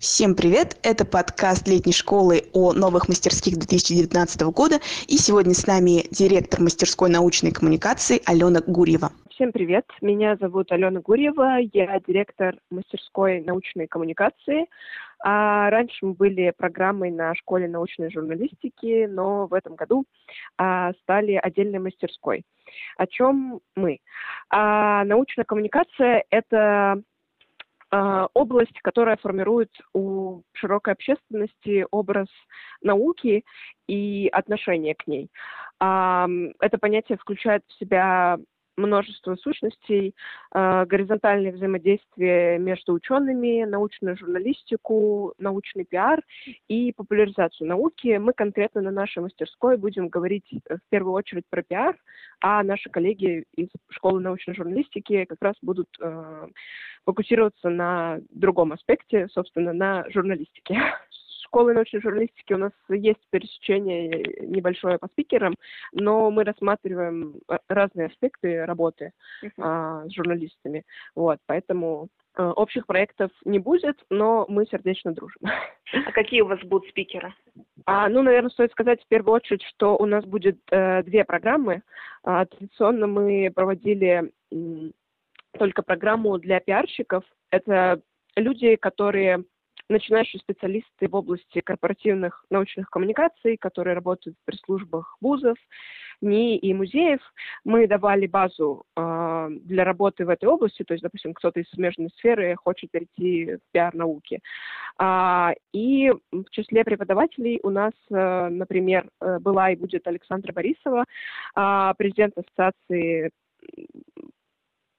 Всем привет! Это подкаст летней школы о новых мастерских 2019 года. И сегодня с нами директор мастерской научной коммуникации Алена Гурьева. Всем привет! Меня зовут Алена Гурьева. Я директор мастерской научной коммуникации. А раньше мы были программой на школе научной журналистики, но в этом году а, стали отдельной мастерской. О чем мы? А, научная коммуникация — это область, которая формирует у широкой общественности образ науки и отношение к ней. Это понятие включает в себя множество сущностей, э, горизонтальное взаимодействие между учеными, научную журналистику, научный пиар и популяризацию науки. Мы конкретно на нашей мастерской будем говорить э, в первую очередь про пиар, а наши коллеги из школы научной журналистики как раз будут э, фокусироваться на другом аспекте, собственно, на журналистике школы научной журналистики у нас есть пересечение небольшое по спикерам, но мы рассматриваем э, разные аспекты работы uh-huh. а, с журналистами. Вот, поэтому а, общих проектов не будет, но мы сердечно дружим. А какие у вас будут спикеры? А, ну, наверное, стоит сказать в первую очередь, что у нас будет э, две программы. А, традиционно мы проводили м, только программу для пиарщиков. Это люди, которые начинающие специалисты в области корпоративных научных коммуникаций, которые работают в пресс-службах вузов, НИИ и музеев. Мы давали базу э, для работы в этой области, то есть, допустим, кто-то из смежной сферы хочет перейти в пиар-науки. А, и в числе преподавателей у нас, э, например, э, была и будет Александра Борисова, э, президент Ассоциации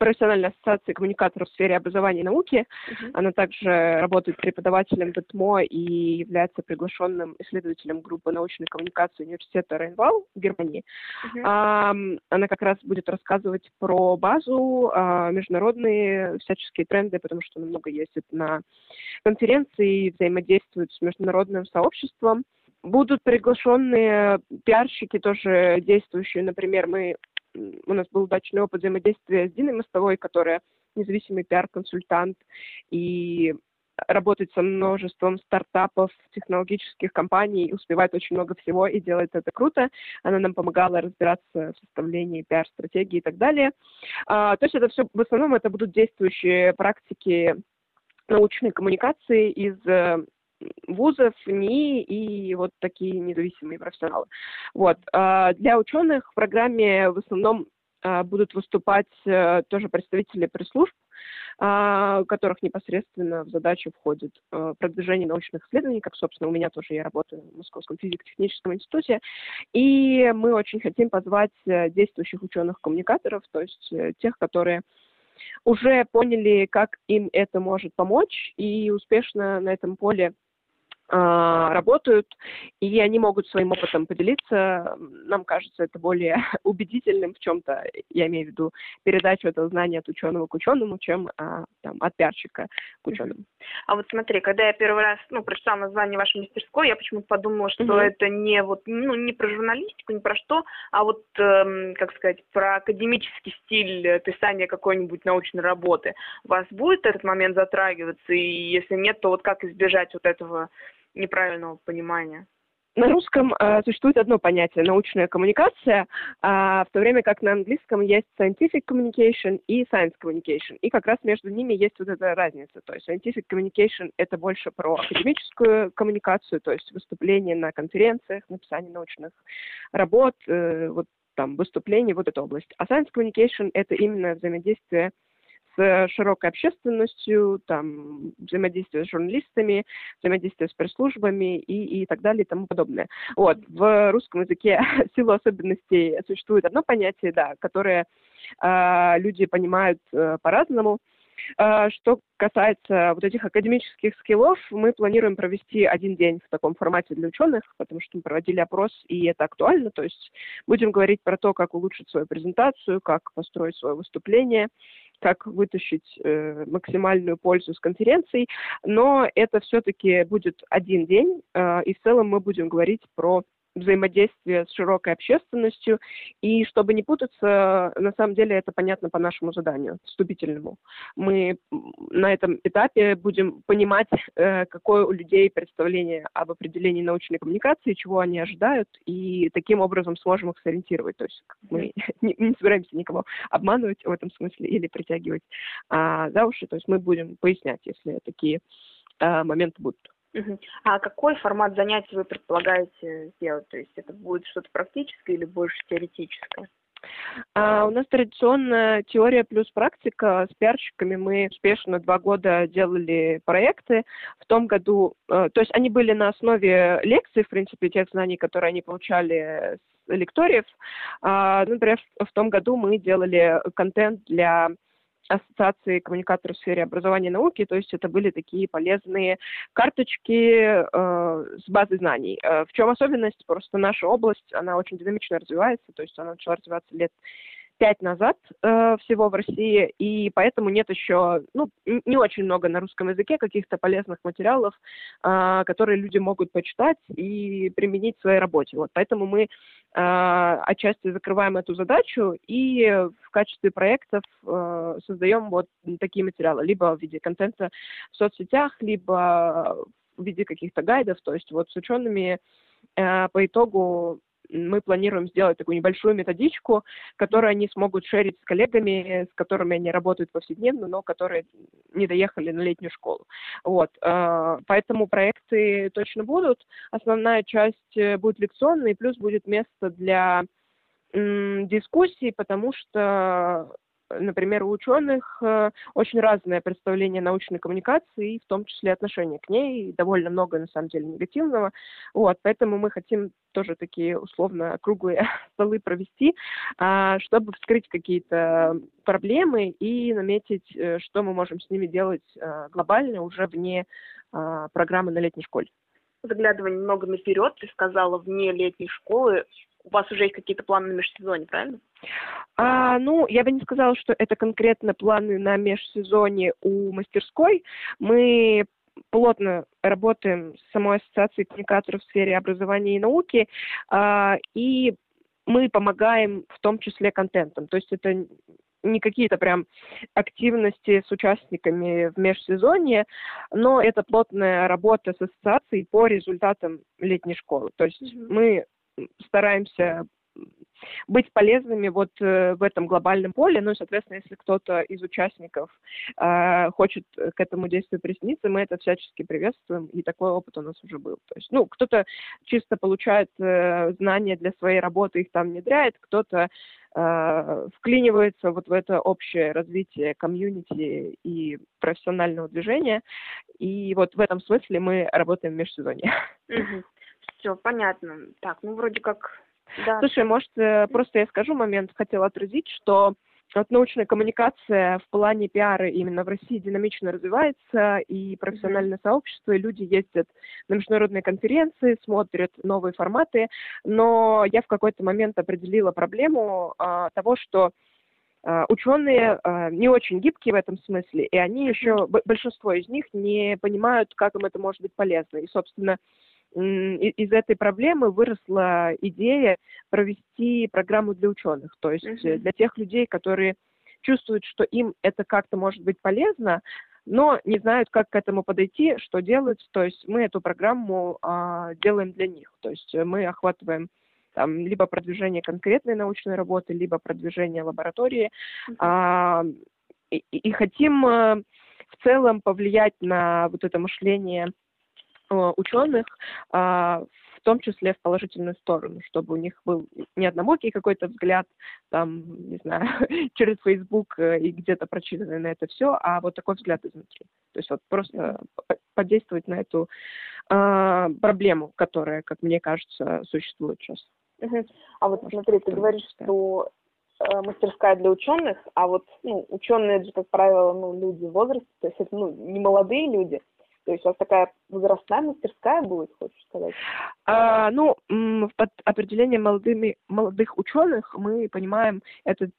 профессиональной ассоциации коммуникаторов в сфере образования и науки. Uh-huh. Она также работает преподавателем ДТМО и является приглашенным исследователем группы научной коммуникации университета Рейнвал в Германии. Uh-huh. А, она как раз будет рассказывать про базу, а, международные всяческие тренды, потому что она много ездит на конференции, взаимодействует с международным сообществом. Будут приглашенные пиарщики, тоже действующие. Например, мы у нас был удачный опыт взаимодействия с Диной Мостовой, которая независимый пиар-консультант и работает со множеством стартапов, технологических компаний, успевает очень много всего и делает это круто. Она нам помогала разбираться в составлении пиар-стратегии и так далее. А, то есть это все, в основном это будут действующие практики научной коммуникации из э, вузов, НИИ и вот такие независимые профессионалы. Вот. А, для ученых в программе в основном а, будут выступать э, тоже представители пресс-служб, а, которых непосредственно в задачу входит э, продвижение научных исследований, как, собственно, у меня тоже я работаю в Московском физико-техническом институте. И мы очень хотим позвать э, действующих ученых-коммуникаторов, то есть тех, которые уже поняли, как им это может помочь, и успешно на этом поле работают, и они могут своим опытом поделиться. Нам кажется это более убедительным в чем-то, я имею в виду передачу этого знания от ученого к ученому, чем а, там, от пиарщика к ученому. А вот смотри, когда я первый раз ну, прочитала название вашей мастерской, я почему-то подумала, что mm-hmm. это не вот ну не про журналистику, не про что, а вот эм, как сказать про академический стиль писания какой-нибудь научной работы. У вас будет этот момент затрагиваться, и если нет, то вот как избежать вот этого неправильного понимания. На русском э, существует одно понятие – научная коммуникация, а в то время как на английском есть scientific communication и science communication. И как раз между ними есть вот эта разница. То есть scientific communication – это больше про академическую коммуникацию, то есть выступления на конференциях, написание научных работ, э, вот там выступления, вот эта область. А science communication – это именно взаимодействие с широкой общественностью, там, взаимодействие с журналистами, взаимодействие с пресс-службами и, и так далее и тому подобное. Вот, в русском языке в силу особенностей существует одно понятие, да, которое э, люди понимают э, по-разному. Э, что касается вот этих академических скиллов, мы планируем провести один день в таком формате для ученых, потому что мы проводили опрос, и это актуально. То есть будем говорить про то, как улучшить свою презентацию, как построить свое выступление, как вытащить э, максимальную пользу с конференцией, но это все-таки будет один день, э, и в целом мы будем говорить про взаимодействие с широкой общественностью. И чтобы не путаться, на самом деле это понятно по нашему заданию, вступительному. Мы на этом этапе будем понимать, э, какое у людей представление об определении научной коммуникации, чего они ожидают, и таким образом сможем их сориентировать. То есть мы не, не собираемся никого обманывать в этом смысле или притягивать а, за уши. То есть мы будем пояснять, если такие а, моменты будут. А какой формат занятий вы предполагаете сделать? То есть это будет что-то практическое или больше теоретическое? А, у нас традиционная теория плюс практика. С пиарщиками мы успешно два года делали проекты. В том году, э, то есть они были на основе лекций, в принципе, тех знаний, которые они получали с лекториев. А, например, в том году мы делали контент для Ассоциации коммуникаторов в сфере образования и науки, то есть это были такие полезные карточки э, с базой знаний. Э, в чем особенность? Просто наша область, она очень динамично развивается, то есть она начала развиваться лет пять назад э, всего в России, и поэтому нет еще, ну, не очень много на русском языке каких-то полезных материалов, э, которые люди могут почитать и применить в своей работе. Вот, поэтому мы э, отчасти закрываем эту задачу и в качестве проектов э, создаем вот такие материалы, либо в виде контента в соцсетях, либо в виде каких-то гайдов, то есть вот с учеными э, по итогу мы планируем сделать такую небольшую методичку, которую они смогут шерить с коллегами, с которыми они работают повседневно, но которые не доехали на летнюю школу. Вот. Э, поэтому проекты точно будут. Основная часть э, будет лекционной, плюс будет место для дискуссий, потому что например, у ученых э, очень разное представление научной коммуникации, в том числе отношение к ней, и довольно много, на самом деле, негативного. Вот, поэтому мы хотим тоже такие условно круглые столы провести, а, чтобы вскрыть какие-то проблемы и наметить, э, что мы можем с ними делать э, глобально уже вне а, программы на летней школе. Заглядывая немного наперед, ты сказала, вне летней школы, у вас уже есть какие-то планы на межсезонье, правильно? А, ну, я бы не сказала, что это конкретно планы на межсезонье у мастерской. Мы плотно работаем с самой ассоциацией коммуникаторов в сфере образования и науки, а, и мы помогаем в том числе контентом. То есть это не какие-то прям активности с участниками в межсезонье, но это плотная работа с ассоциацией по результатам летней школы. То есть mm-hmm. мы стараемся быть полезными вот э, в этом глобальном поле. Ну, соответственно, если кто-то из участников э, хочет к этому действию присоединиться, мы это всячески приветствуем, и такой опыт у нас уже был. То есть, ну, кто-то чисто получает э, знания для своей работы, их там внедряет, кто-то э, вклинивается вот в это общее развитие комьюнити и профессионального движения. И вот в этом смысле мы работаем в межсезонье. Угу. Все, понятно. Так, ну вроде как... Да. Слушай, может, э, просто я скажу момент, хотела отразить, что вот научная коммуникация в плане пиара именно в России динамично развивается, и профессиональное mm-hmm. сообщество, и люди ездят на международные конференции, смотрят новые форматы, но я в какой-то момент определила проблему а, того, что а, ученые а, не очень гибкие в этом смысле, и они еще, большинство из них не понимают, как им это может быть полезно. И, собственно, из этой проблемы выросла идея провести программу для ученых, то есть uh-huh. для тех людей, которые чувствуют, что им это как-то может быть полезно, но не знают, как к этому подойти, что делать. То есть мы эту программу а, делаем для них. То есть мы охватываем там, либо продвижение конкретной научной работы, либо продвижение лаборатории. Uh-huh. А, и, и хотим а, в целом повлиять на вот это мышление Э, ученых, а, в том числе в положительную сторону, чтобы у них был не однобокий какой-то взгляд, там, не знаю, через Facebook э, и где-то прочитанный на это все, а вот такой взгляд изнутри. То есть вот просто подействовать на эту э, проблему, которая, как мне кажется, существует сейчас. А вот смотри, ты говоришь, что э, мастерская для ученых, а вот ну, ученые же, как правило, ну, люди в возрасте, то есть это ну, не молодые люди, То есть у вас такая возрастная мастерская будет, хочешь сказать? А, ну, под определением молодыми, молодых ученых мы понимаем это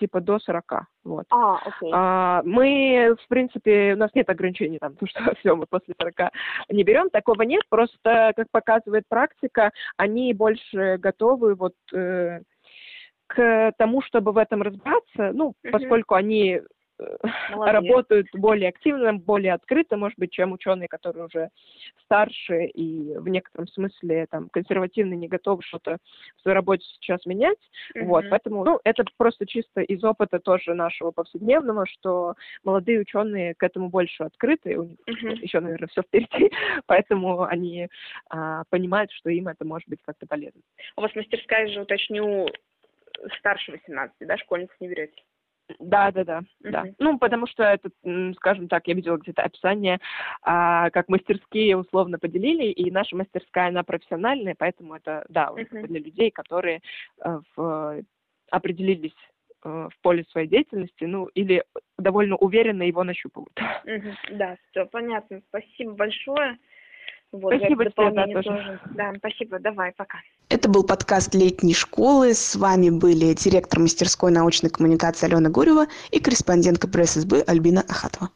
типа до 40. Вот. А, окей. А, мы, в принципе, у нас нет ограничений там, то, что все, мы после 40 не берем, такого нет, просто, как показывает практика, они больше готовы вот э, к тому, чтобы в этом разбираться, ну, uh-huh. поскольку они Молодец. работают более активно, более открыто, может быть, чем ученые, которые уже старше и в некотором смысле там консервативно не готовы что-то в своей работе сейчас менять. Mm-hmm. Вот, поэтому, ну, это просто чисто из опыта тоже нашего повседневного, что молодые ученые к этому больше открыты, у них mm-hmm. еще, наверное, все впереди, поэтому они а, понимают, что им это может быть как-то полезно. У вас мастерская же, уточню, старше 18, да, школьников не берете? Да, да, да, uh-huh. да. Ну, потому что это, скажем так, я видела где-то описание, а, как мастерские условно поделили, и наша мастерская, она профессиональная, поэтому это, да, uh-huh. для людей, которые а, в, определились а, в поле своей деятельности, ну, или довольно уверенно его нащупывают. Uh-huh. Да, все понятно. Спасибо большое. Вот, спасибо тебе, да, тоже. тоже. Да, спасибо, давай, пока. Это был подкаст летней школы. С вами были директор мастерской научной коммуникации Алена Гурева и корреспондентка пресс-СБ Альбина Ахатова.